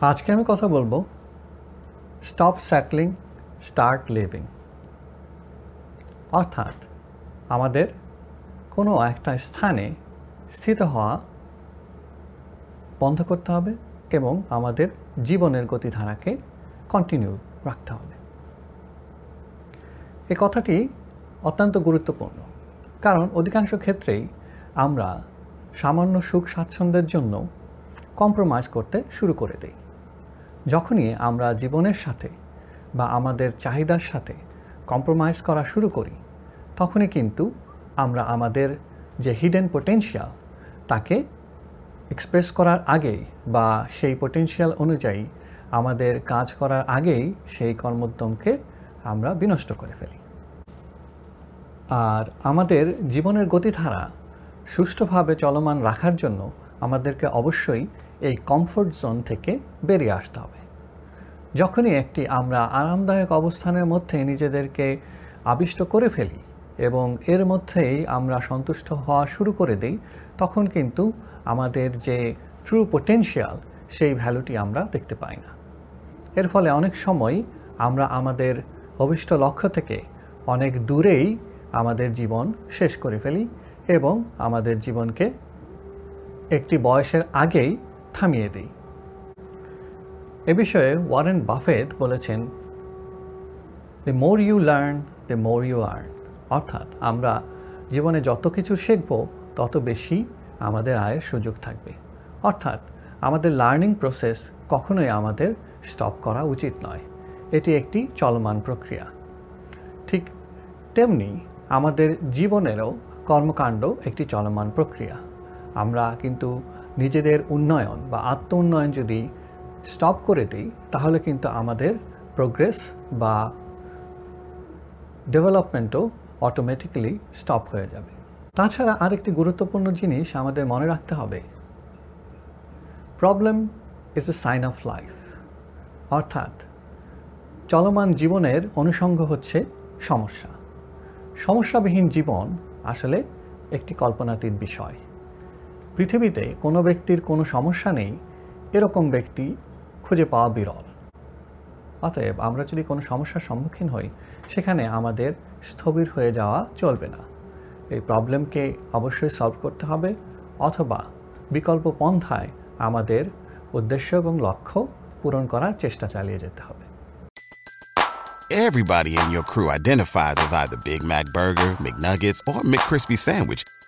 আজকে আমি কথা বলব স্টপ স্যাটলিং স্টার্ট লিভিং অর্থাৎ আমাদের কোনো একটা স্থানে স্থিত হওয়া বন্ধ করতে হবে এবং আমাদের জীবনের গতিধারাকে কন্টিনিউ রাখতে হবে। এ কথাটি অত্যন্ত গুরুত্বপূর্ণ, কারণ অধিকাংশ ক্ষেত্রেই আমরা সামান্য সুখ স্বাচ্ছন্দ্যের জন্য কম্প্রোমাইজ করতে শুরু করে দিই। যখনই আমরা জীবনের সাথে বা আমাদের চাহিদার সাথে কম্প্রোমাইজ করা শুরু করি, তখনই কিন্তু আমরা আমাদের যে হিডেন পোটেনশিয়াল তাকে এক্সপ্রেস করার আগেই বা সেই পোটেনশিয়াল অনুযায়ী আমাদের কাজ করার আগেই সেই কর্মোদ্যমকে আমরা বিনষ্ট করে ফেলি। আর আমাদের জীবনের গতিধারা সুষ্ঠুভাবে চলমান রাখার জন্য আমাদেরকে অবশ্যই এই কমফোর্ট জোন থেকে বেরিয়ে আসতে হবে। যখনই একটি আমরা আরামদায়ক অবস্থানের মধ্যে নিজেদেরকে আবিষ্ট করে ফেলি এবং এর মধ্যেই আমরা সন্তুষ্ট হওয়া শুরু করে দিই, তখন কিন্তু আমাদের যে ট্রু পোটেনশিয়াল সেই ভ্যালুটি আমরা দেখতে পাই না। এর ফলে অনেক সময় আমরা আমাদের অভিষ্ট লক্ষ্য থেকে অনেক দূরেই আমাদের জীবন শেষ করে ফেলি এবং আমাদের জীবনকে একটি বয়সের আগেই থামিয়ে দিই। এ বিষয়ে ওয়ারেন বাফেট বলেছেন the more you learn the more you earn অর্থাৎ আমরা জীবনে যত কিছু শিখব, তত বেশি আমাদের আয়ের সুযোগ থাকবে। অর্থাৎ আমাদের লার্নিং প্রসেস কখনোই আমাদের স্টপ করা উচিত নয়। এটি একটি চলমান প্রক্রিয়া। ঠিক তেমনি আমাদের জীবনেরও কর্মকাণ্ড একটি চলমান প্রক্রিয়া। আমরা কিন্তু নিজেদের উন্নয়ন বা আত্ম উন্নয়ন যদি স্টপ করে দিই, তাহলে কিন্তু আমাদের প্রোগ্রেস বা ডেভেলপমেন্টও অটোমেটিক্যালি স্টপ হয়ে যাবে। তাছাড়া আরেকটি গুরুত্বপূর্ণ জিনিস আমাদের মনে রাখতে হবে। Problem is a sign of life অর্থাৎ চলমান জীবনের অনুষঙ্গ হচ্ছে সমস্যা। সমস্যাবিহীন জীবন আসলে একটি কল্পনাতীত বিষয়। পৃথিবীতে কোনো ব্যক্তির কোনো সমস্যা নেই এরকম ব্যক্তি খুঁজে পাওয়া বিরল। অতএব আমরা যদি কোনো সমস্যার সম্মুখীন হই সেখানে আমাদের স্থবির হয়ে যাওয়া চলবে না। এই প্রবলেমকে অবশ্যই সলভ করতে হবে অথবা বিকল্প পন্থায় আমাদের উদ্দেশ্য এবং লক্ষ্য পূরণ করার চেষ্টা চালিয়ে যেতে হবে। Everybody in your crew identifies as either Big Mac Burger, McNuggets, or McCrispy Sandwich.